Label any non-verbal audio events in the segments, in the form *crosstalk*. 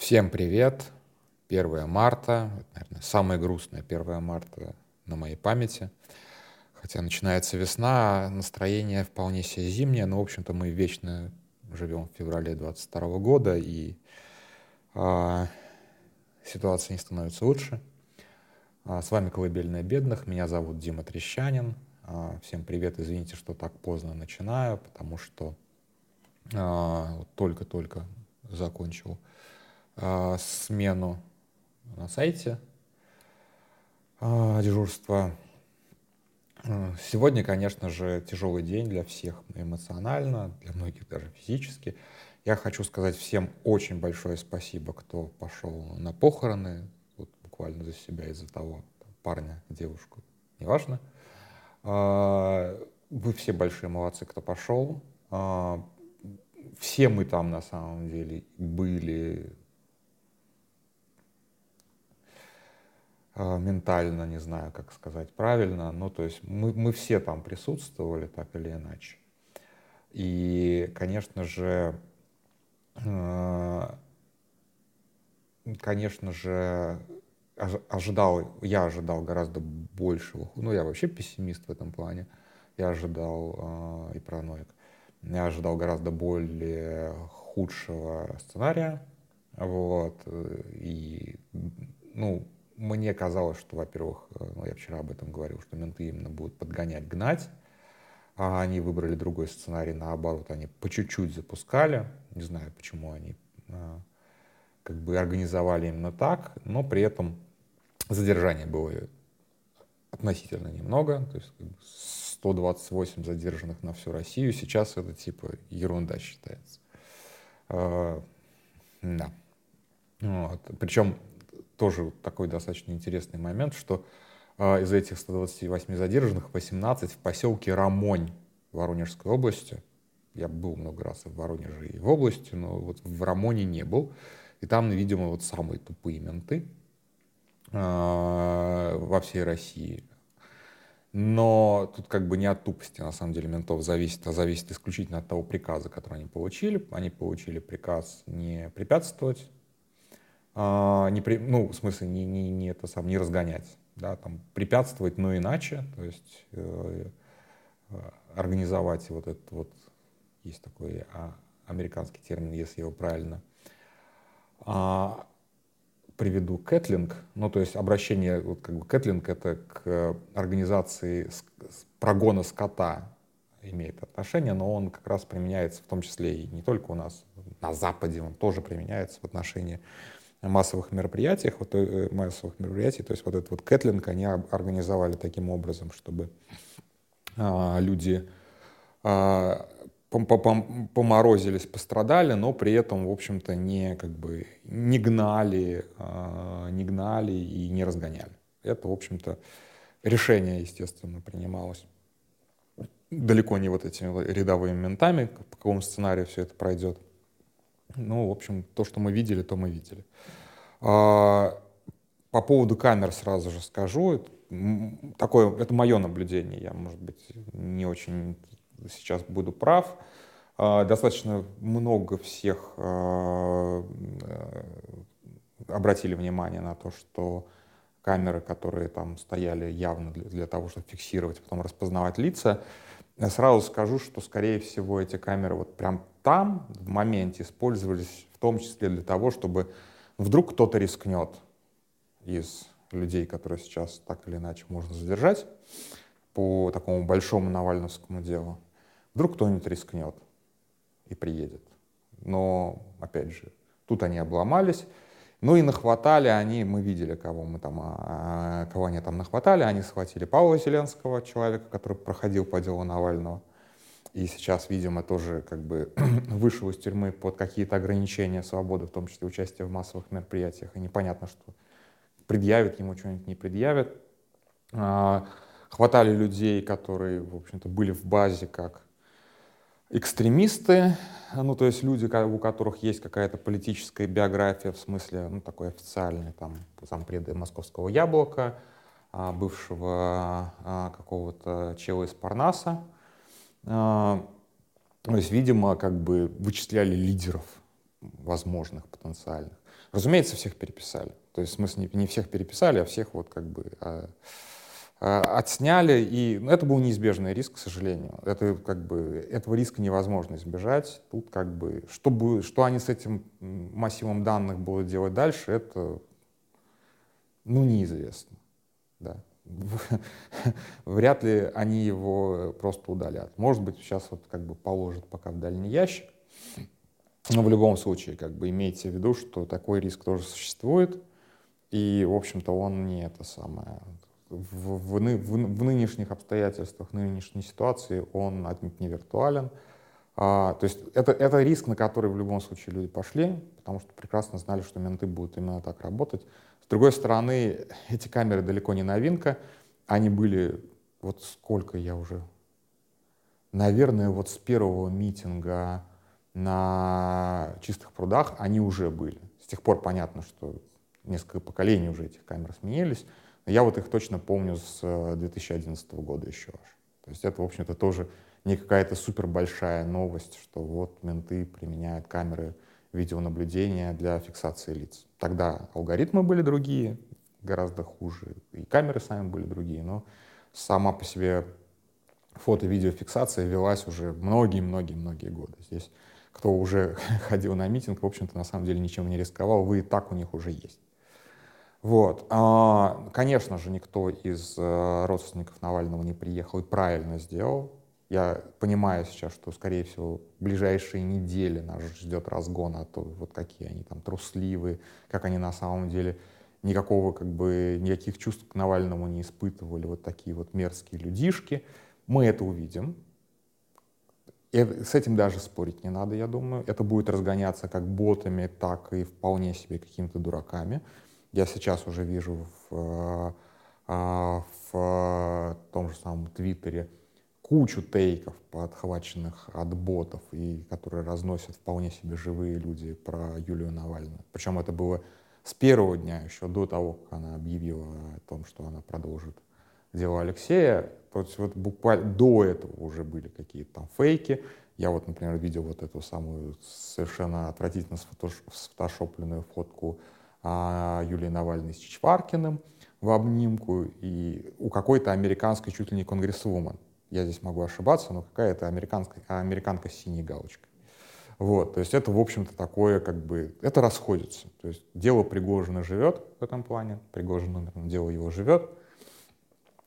Всем привет! 1 марта, наверное, самое грустное 1 марта на моей памяти. Хотя начинается весна, а настроение вполне себе зимнее, но, в общем-то, мы вечно живем в феврале 22 года, и а, ситуация не становится лучше. А, с вами «Колыбельная бедных», меня зовут Дима Трещанин. А, всем привет, извините, что так поздно начинаю, потому что а, только-только закончил а, смену на сайте а, дежурства. А, сегодня, конечно же, тяжелый день для всех эмоционально, для многих даже физически. Я хочу сказать всем очень большое спасибо, кто пошел на похороны, вот буквально за себя из-за того, парня, девушку, неважно. Вы все большие молодцы, кто пошел. Все мы там на самом деле были ментально, не знаю, как сказать правильно, ну, то есть мы, мы все там присутствовали так или иначе. И, конечно же, а, конечно же, ожидал, я ожидал гораздо большего, ну, я вообще пессимист в этом плане, я ожидал, э, и параноик, я ожидал гораздо более худшего сценария, вот, и, ну, мне казалось, что, во-первых, э, ну, я вчера об этом говорил, что менты именно будут подгонять, гнать, а они выбрали другой сценарий, наоборот, они по чуть-чуть запускали, не знаю, почему они а, как бы организовали именно так, но при этом задержание было относительно немного, то есть 128 задержанных на всю Россию, сейчас это типа ерунда считается. А, да. Вот. Причем тоже такой достаточно интересный момент, что э, из этих 128 задержанных 18 в поселке Рамонь Воронежской области. Я был много раз в Воронеже и в области, но вот в Рамоне не был. И там, видимо, вот самые тупые менты э, во всей России. Но тут как бы не от тупости, на самом деле, ментов зависит, а зависит исключительно от того приказа, который они получили. Они получили приказ не препятствовать а, не при, ну, в смысле, не, не, не, это сам, не разгонять, да, там, препятствовать, но иначе, то есть э, э, организовать вот этот вот, есть такой а, американский термин, если его правильно а, приведу, кэтлинг, ну, то есть обращение, вот как бы кэтлинг это к организации прогона скота имеет отношение, но он как раз применяется в том числе и не только у нас, на Западе он тоже применяется в отношении массовых мероприятиях, вот, э, массовых мероприятий, то есть вот этот вот кэтлинг они организовали таким образом, чтобы а, люди а, поморозились, пострадали, но при этом, в общем-то, не, как бы, не гнали, а, не гнали и не разгоняли. Это, в общем-то, решение, естественно, принималось далеко не вот этими рядовыми ментами, по какому сценарию все это пройдет. Ну, в общем, то, что мы видели, то мы видели. А, по поводу камер сразу же скажу. Такое, это мое наблюдение. Я, может быть, не очень сейчас буду прав. А, достаточно много всех а, э, обратили внимание на то, что камеры, которые там стояли явно для, того, чтобы фиксировать, потом распознавать лица, я сразу скажу, что, скорее всего, эти камеры вот прям там, в моменте, использовались в том числе для того, чтобы вдруг кто-то рискнет из людей, которые сейчас так или иначе можно задержать по такому большому Навальновскому делу. Вдруг кто-нибудь рискнет и приедет. Но, опять же, тут они обломались. Ну и нахватали они, мы видели, кого мы там, а, кого они там нахватали. Они схватили Павла Зеленского, человека, который проходил по делу Навального. И сейчас, видимо, тоже как бы *clears throat* вышел из тюрьмы под какие-то ограничения свободы, в том числе участие в массовых мероприятиях. И непонятно, что предъявят ему что-нибудь, не предъявят. А, хватали людей, которые, в общем-то, были в базе как экстремисты, ну, то есть люди, у которых есть какая-то политическая биография, в смысле, ну, такой официальный, там, зампреда московского яблока, а, бывшего а, какого-то чела из Парнаса. А, то есть, видимо, как бы вычисляли лидеров возможных, потенциальных. Разумеется, всех переписали. То есть, в смысле, не всех переписали, а всех вот как бы отсняли. И это был неизбежный риск, к сожалению. Это как бы, этого риска невозможно избежать. Тут как бы, что, будет, что они с этим массивом данных будут делать дальше, это ну, неизвестно. Да. *laughs* Вряд ли они его просто удалят. Может быть, сейчас вот как бы положат пока в дальний ящик. Но в любом случае, как бы имейте в виду, что такой риск тоже существует. И, в общем-то, он не это самое. В, в, в, в нынешних обстоятельствах, нынешней ситуации он отнюдь не виртуален. А, то есть это, это риск, на который в любом случае люди пошли, потому что прекрасно знали, что менты будут именно так работать. С другой стороны, эти камеры далеко не новинка. Они были, вот сколько я уже, наверное, вот с первого митинга на чистых прудах они уже были. С тех пор понятно, что несколько поколений уже этих камер сменились. Я вот их точно помню с 2011 э, года еще аж. То есть это, в общем-то, тоже не какая-то супер большая новость, что вот менты применяют камеры видеонаблюдения для фиксации лиц. Тогда алгоритмы были другие, гораздо хуже, и камеры сами были другие, но сама по себе фото-видеофиксация велась уже многие-многие-многие годы. Здесь кто уже *laughs* ходил на митинг, в общем-то, на самом деле ничем не рисковал, вы и так у них уже есть. Вот. А, конечно же, никто из э, родственников Навального не приехал и правильно сделал. Я понимаю сейчас, что, скорее всего, ближайшие недели нас ждет разгон, а то вот какие они там трусливые, как они на самом деле никакого, как бы, никаких чувств к Навальному не испытывали, вот такие вот мерзкие людишки. Мы это увидим, и с этим даже спорить не надо, я думаю. Это будет разгоняться как ботами, так и вполне себе какими-то дураками. Я сейчас уже вижу в, а, в том же самом Твиттере кучу тейков, подхваченных от ботов, и которые разносят вполне себе живые люди про Юлию Навальную. Причем это было с первого дня, еще до того, как она объявила о том, что она продолжит дело Алексея. То есть вот буквально до этого уже были какие-то там фейки. Я вот, например, видел вот эту самую совершенно отвратительно сфотошопленную фотку а, Юлии Навальной с Чичваркиным в обнимку и у какой-то американской чуть ли не конгрессвумен. Я здесь могу ошибаться, но какая-то американская, американка с синей галочкой. Вот, то есть это, в общем-то, такое, как бы, это расходится. То есть дело Пригожина живет в этом плане, Пригожин, наверное, дело его живет,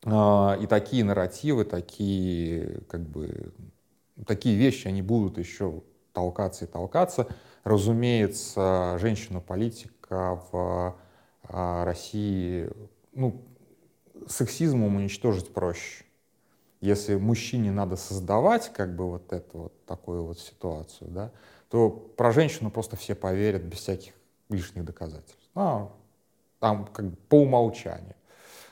а, и такие нарративы, такие, как бы, такие вещи, они будут еще толкаться и толкаться. Разумеется, женщина-политика в а, России, ну, сексизмом уничтожить проще. Если мужчине надо создавать как бы вот эту вот такую вот ситуацию, да, то про женщину просто все поверят без всяких лишних доказательств. А, там как бы по умолчанию.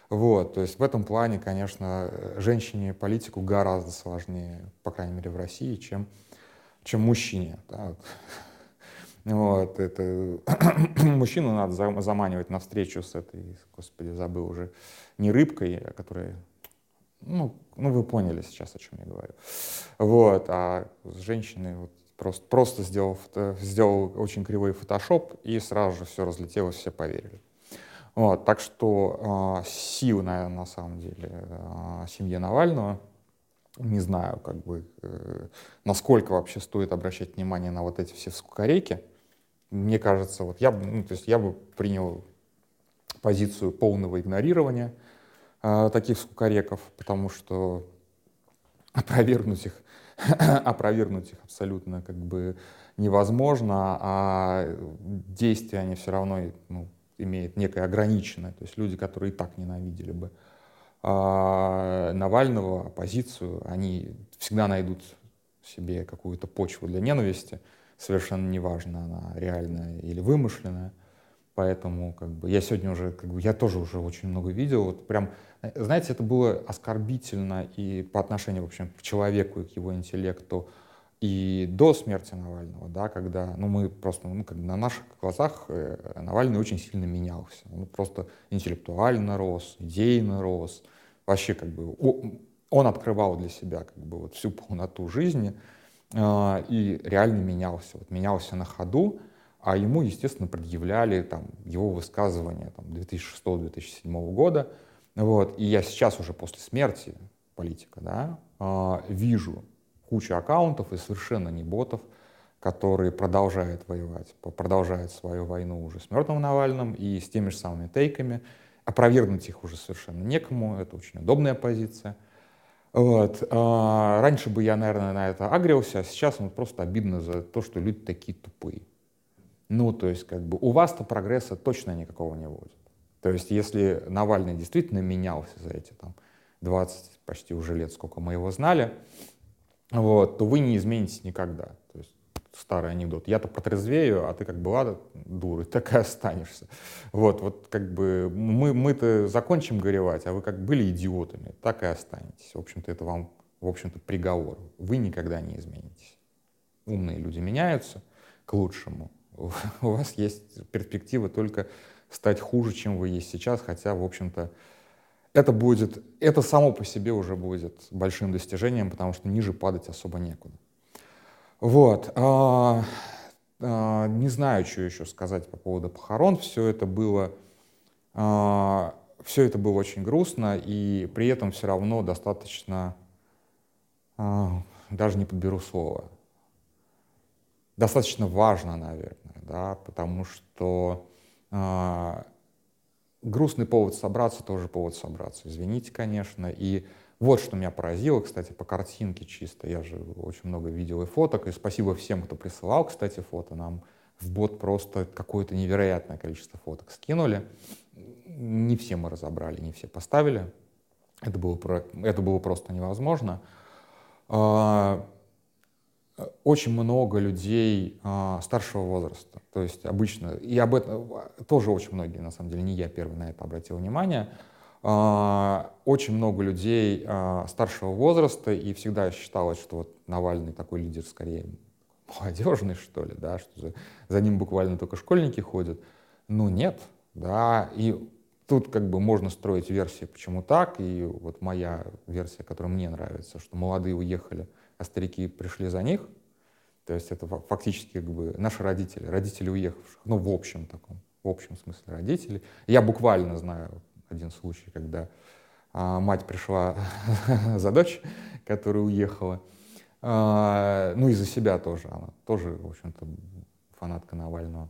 Вот, то есть в этом плане, конечно, женщине политику гораздо сложнее, по крайней мере, в России, чем, чем мужчине. Да. Вот, это *clears throat* мужчину надо заманивать на встречу с этой, господи, забыл уже, не рыбкой, а которая, ну, ну вы поняли сейчас, о чем я говорю. Вот, а с женщиной вот просто, просто сделал, сделал очень кривой фотошоп, и сразу же все разлетелось, все поверили. Вот, так что э, сил, наверное, на самом деле э, семье Навального. Не знаю, как бы, э, насколько вообще стоит обращать внимание на вот эти все скукореки. Мне кажется, вот я, ну, то есть я бы принял позицию полного игнорирования э, таких скукореков, потому что *laughs* опровергнуть их, *laughs* опровергнуть их абсолютно как бы невозможно, а действия они все равно ну, имеет некое ограниченное, то есть люди, которые и так ненавидели бы а Навального, оппозицию, они всегда найдут себе какую-то почву для ненависти, совершенно неважно, она реальная или вымышленная. Поэтому как бы, я сегодня уже, как бы, я тоже уже очень много видел. Вот прям, знаете, это было оскорбительно и по отношению, в общем, к человеку и к его интеллекту, и до смерти Навального, да, когда ну, мы просто ну, как на наших глазах э, Навальный очень сильно менялся. Он просто интеллектуально рос, идейно рос. Вообще как бы он открывал для себя как бы вот всю полноту жизни э, и реально менялся. Вот менялся на ходу. а ему, естественно, предъявляли там, его высказывания там, 2006-2007 года. Вот. И я сейчас уже после смерти политика да, а, вижу кучу аккаунтов и совершенно не ботов, которые продолжают воевать, продолжают свою войну уже с мертвым Навальным и с теми же самыми тейками. Опровергнуть их уже совершенно некому, это очень удобная позиция. Вот. А, раньше бы я, наверное, на это агрился, а сейчас ну, просто обидно за то, что люди такие тупые. Ну, то есть, как бы, у вас-то прогресса точно никакого не будет. То есть, если Навальный действительно менялся за эти там 20 почти уже лет, сколько мы его знали, вот, то вы не изменитесь никогда. То есть, старый анекдот. Я-то протрезвею, а ты как была дурой, так и останешься. Вот, вот как бы мы, мы-то закончим горевать, а вы как были идиотами, так и останетесь. В общем-то, это вам, в общем-то, приговор. Вы никогда не изменитесь. Умные люди меняются к лучшему, у вас есть перспектива только стать хуже, чем вы есть сейчас, хотя, в общем-то, это будет, это само по себе уже будет большим достижением, потому что ниже падать особо некуда. Вот. А, а, не знаю, что еще сказать по поводу похорон. Все это было, а, все это было очень грустно, и при этом все равно достаточно, а, даже не подберу слово, достаточно важно, наверное да, потому что э, грустный повод собраться тоже повод собраться, извините, конечно. И вот что меня поразило, кстати, по картинке чисто. Я же очень много видел и фоток, и спасибо всем, кто присылал, кстати, фото. Нам в бот просто какое-то невероятное количество фоток скинули. Не все мы разобрали, не все поставили. Это было, это было просто невозможно. А, очень много людей а, старшего возраста. То есть обычно, и об этом тоже очень многие, на самом деле, не я первый на это обратил внимание, а, очень много людей а, старшего возраста, и всегда считалось, что вот Навальный такой лидер скорее молодежный, что ли, да, что за, за ним буквально только школьники ходят. Ну нет, да, и тут как бы можно строить версии, почему так, и вот моя версия, которая мне нравится, что молодые уехали – а старики пришли за них. То есть это фактически как бы наши родители, родители уехавших, ну, в общем таком, в общем смысле родители. Я буквально знаю один случай, когда а, мать пришла *laughs* за дочь, которая уехала, а, ну и за себя тоже, она тоже, в общем-то, фанатка Навального.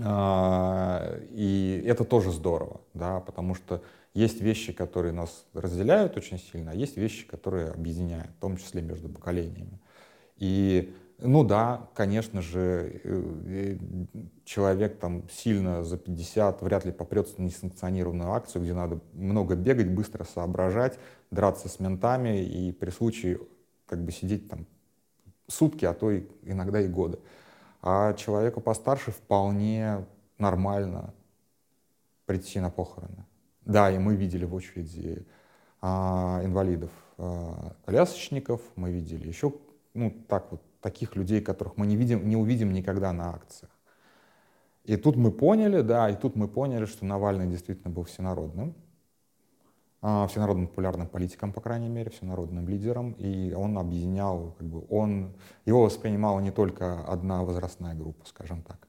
А, и это тоже здорово, да, потому что есть вещи, которые нас разделяют очень сильно, а есть вещи, которые объединяют, в том числе между поколениями. И, ну да, конечно же, э, человек там сильно за 50 вряд ли попрется на несанкционированную акцию, где надо много бегать, быстро соображать, драться с ментами и при случае как бы сидеть там сутки, а то и иногда и годы. А человеку постарше вполне нормально прийти на похороны. Да, и мы видели в очереди а, инвалидов, а, колясочников, мы видели еще, ну, так вот, таких людей, которых мы не, видим, не увидим никогда на акциях. И тут мы поняли, да, и тут мы поняли, что Навальный действительно был всенародным, а, всенародным популярным политиком, по крайней мере, всенародным лидером, и он объединял, как бы, он, его воспринимала не только одна возрастная группа, скажем так.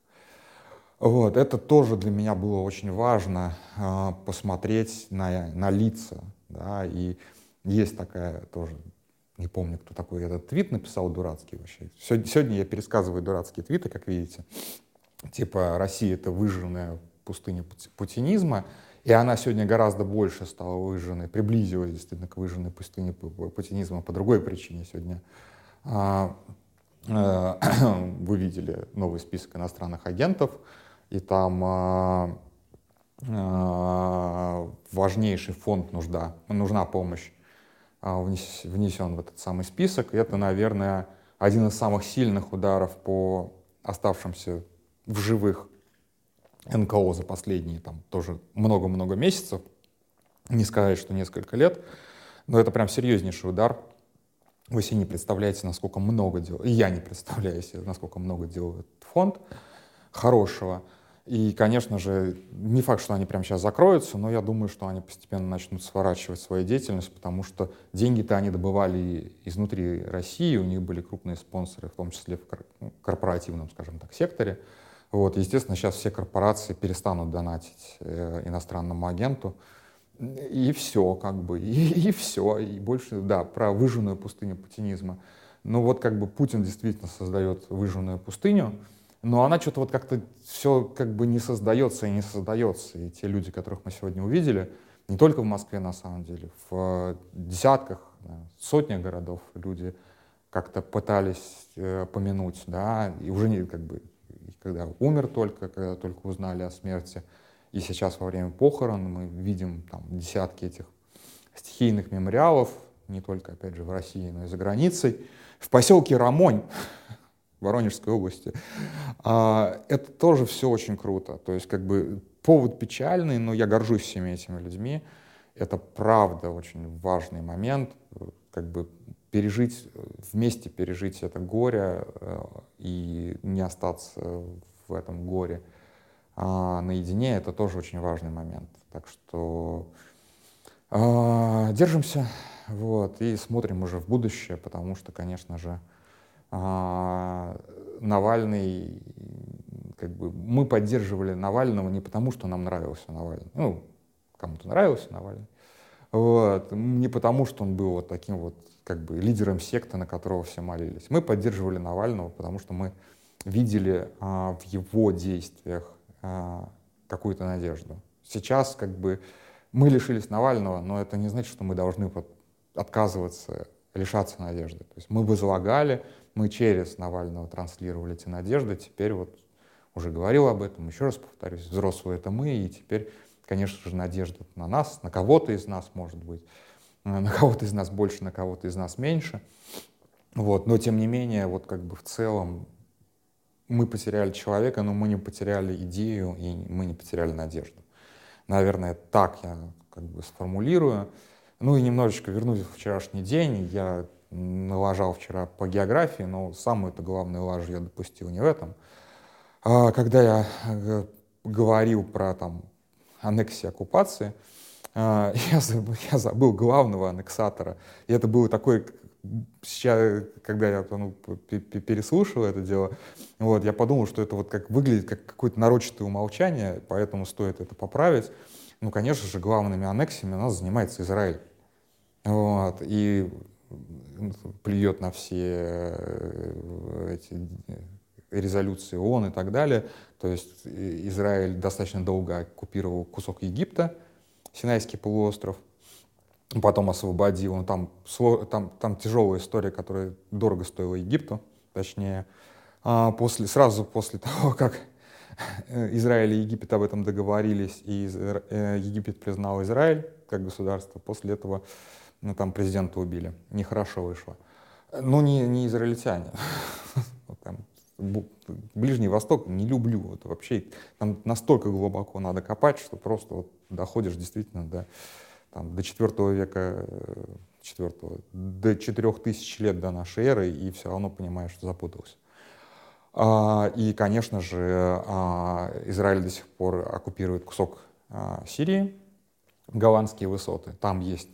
Вот, это тоже для меня было очень важно э, посмотреть на, на лица. Да, и есть такая тоже, не помню, кто такой этот твит написал дурацкий вообще. Сегодня я пересказываю дурацкие твиты, как видите. Типа Россия — это выжженная пустыня путинизма, и она сегодня гораздо больше стала выжженной, приблизилась действительно к выжженной пустыне путинизма по другой причине сегодня. А, а, *clears throat* вы видели новый список иностранных агентов, и там а, а, важнейший фонд нужда, нужна помощь внесен в этот самый список. Это, наверное, один из самых сильных ударов по оставшимся в живых НКО за последние там тоже много-много месяцев. Не сказать, что несколько лет, но это прям серьезнейший удар. Вы себе не представляете, насколько много дел, я не представляю себе, насколько много делает фонд хорошего. И, конечно же, не факт, что они прямо сейчас закроются, но я думаю, что они постепенно начнут сворачивать свою деятельность, потому что деньги-то они добывали изнутри России, у них были крупные спонсоры, в том числе в ну, корпоративном, скажем так, секторе. Вот, естественно, сейчас все корпорации перестанут донатить э, иностранному агенту, и все, как бы, и, и все, и больше, да, про выжженную пустыню путинизма. Ну вот как бы Путин действительно создает выжженную пустыню, но она что-то вот как-то все как бы не создается и не создается. И те люди, которых мы сегодня увидели, не только в Москве на самом деле, в десятках, сотнях городов люди как-то пытались э, помянуть, да, и уже не как бы, когда умер только, когда только узнали о смерти, и сейчас во время похорон мы видим там десятки этих стихийных мемориалов, не только, опять же, в России, но и за границей. В поселке Рамонь Воронежской области. А, это тоже все очень круто. То есть как бы повод печальный, но я горжусь всеми этими людьми. Это правда очень важный момент, как бы пережить, вместе пережить это горе э, и не остаться в этом горе а наедине, это тоже очень важный момент. Так что э, держимся вот, и смотрим уже в будущее, потому что, конечно же, Навальный, как бы мы поддерживали Навального не потому, что нам нравился Навальный, ну, кому-то нравился Навальный, вот, не потому, что он был вот таким вот как бы лидером секты, на которого все молились. Мы поддерживали Навального, потому что мы видели а, в его действиях а, какую-то надежду. Сейчас как бы мы лишились Навального, но это не значит, что мы должны отказываться, лишаться надежды. То есть мы возлагали, мы через Навального транслировали эти надежды, теперь вот уже говорил об этом, еще раз повторюсь, взрослые это мы, и теперь, конечно же, надежда на нас, на кого-то из нас, может быть, на кого-то из нас больше, на кого-то из нас меньше. Вот. Но, тем не менее, вот как бы в целом мы потеряли человека, но мы не потеряли идею и мы не потеряли надежду. Наверное, так я как бы сформулирую. Ну и немножечко вернусь в вчерашний день. Я налажал вчера по географии, но самую-то главную лажу я допустил не в этом. А, когда я э, говорил про там аннексию оккупации, а, *laughs* я забыл, я забыл главного аннексатора. И это было такое сейчас, когда я ну, переслушал это дело, вот, я подумал, что это вот как выглядит как какое-то нарочатое умолчание, поэтому стоит это поправить. Ну, конечно же, главными аннексиями у нас занимается Израиль. Вот, и плюет на все э, эти резолюции ООН и так далее. То есть Израиль достаточно долго оккупировал кусок Египта, Синайский полуостров, потом освободил. Ну, там, там, там тяжелая история, которая дорого стоила Египту, точнее, а после, сразу после *laughs* того, как Израиль и Египет об этом договорились, и э, Египет признал Израиль как государство, после этого ну, там президента убили. Нехорошо вышло. Ну, не, не израильтяне. *laughs* Ближний Восток не люблю. Вот вообще там настолько глубоко надо копать, что просто вот доходишь действительно до, там, до 4 века, 4, до 4000 лет до нашей эры, и все равно понимаешь, что запутался. А, и, конечно же, а, Израиль до сих пор оккупирует кусок а, Сирии, голландские высоты. Там есть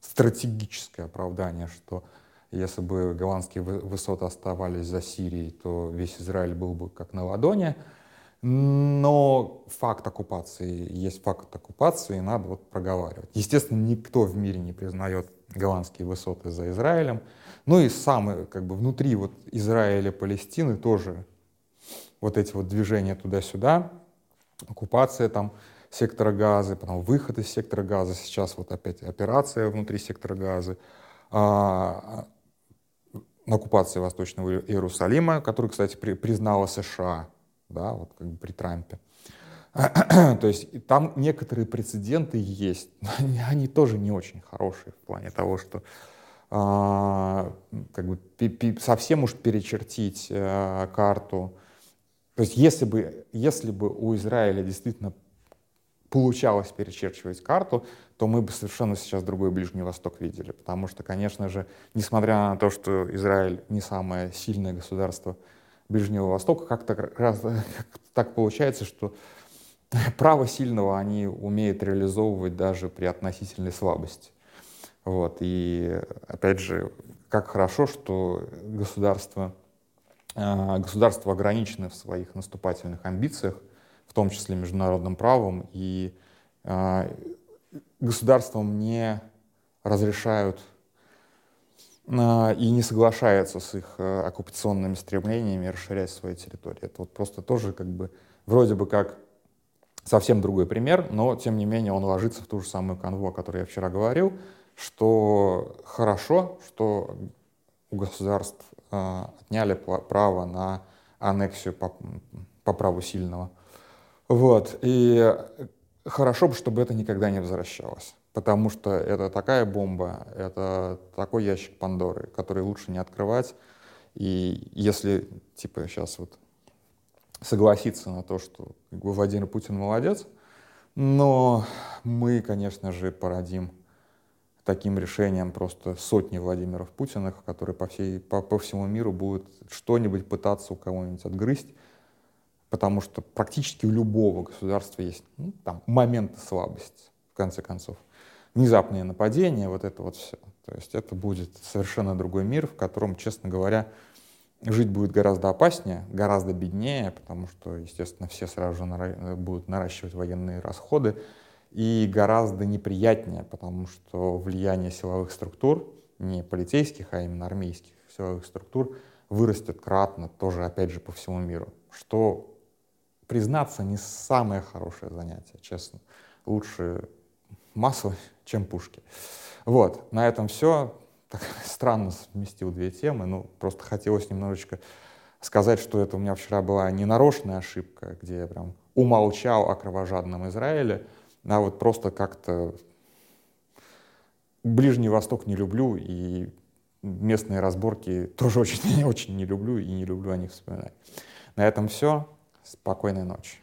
стратегическое оправдание, что если бы голландские высоты оставались за Сирией, то весь Израиль был бы как на ладони. Но факт оккупации есть факт оккупации, и надо вот проговаривать. Естественно, никто в мире не признает голландские высоты за Израилем. Ну и самые, как бы внутри вот Израиля, Палестины тоже вот эти вот движения туда-сюда, оккупация там сектора газа, потом выход из сектора газа, сейчас вот опять операция внутри сектора газа, а, оккупация Восточного Иерусалима, который, кстати, при, признала США, да, вот как бы при Трампе. *clears throat* То есть там некоторые прецеденты есть, но они, они тоже не очень хорошие в плане того, что а, как бы пи, пи, совсем уж перечертить а, карту. То есть если бы, если бы у Израиля действительно получалось перечерчивать карту, то мы бы совершенно сейчас другой Ближний Восток видели. Потому что, конечно же, несмотря на то, что Израиль не самое сильное государство Ближнего Востока, как-то как так получается, что право сильного они умеют реализовывать даже при относительной слабости. Вот. И опять же, как хорошо, что государство э, государства ограничены в своих наступательных амбициях, в том числе международным правом, и э, государствам не разрешают и не соглашаются с их оккупационными стремлениями расширять свои территории. Это вот просто тоже как бы вроде бы как совсем другой пример, но тем не менее он ложится в ту же самую канву, о которой я вчера говорил, что хорошо, что у государств э, отняли право на аннексию по, по праву сильного. Вот. И хорошо бы, чтобы это никогда не возвращалось. Потому что это такая бомба, это такой ящик Пандоры, который лучше не открывать. И если, типа, сейчас вот согласиться на то, что как бы, Владимир Путин молодец, но мы, конечно же, породим таким решением просто сотни Владимиров Путиных, которые по, всей, по, по всему миру будут что-нибудь пытаться у кого-нибудь отгрызть, потому что практически у любого государства есть ну, там, моменты слабости, в конце концов. Внезапные нападения, вот это вот все. То есть это будет совершенно другой мир, в котором, честно говоря, жить будет гораздо опаснее, гораздо беднее, потому что, естественно, все сразу же будут наращивать военные расходы, и гораздо неприятнее, потому что влияние силовых структур, не полицейских, а именно армейских силовых структур, вырастет кратно, тоже опять же по всему миру, что, признаться, не самое хорошее занятие, честно. Лучше массово, *laughs* чем пушки. Вот, на этом все. Так *laughs* странно совместил две темы, ну, просто хотелось немножечко сказать, что это у меня вчера была ненарочная ошибка, где я прям умолчал о кровожадном Израиле, а вот просто как-то Ближний Восток не люблю, и местные разборки тоже *laughs* очень, очень не люблю, и не люблю о них вспоминать. На этом все. Спокойной ночи.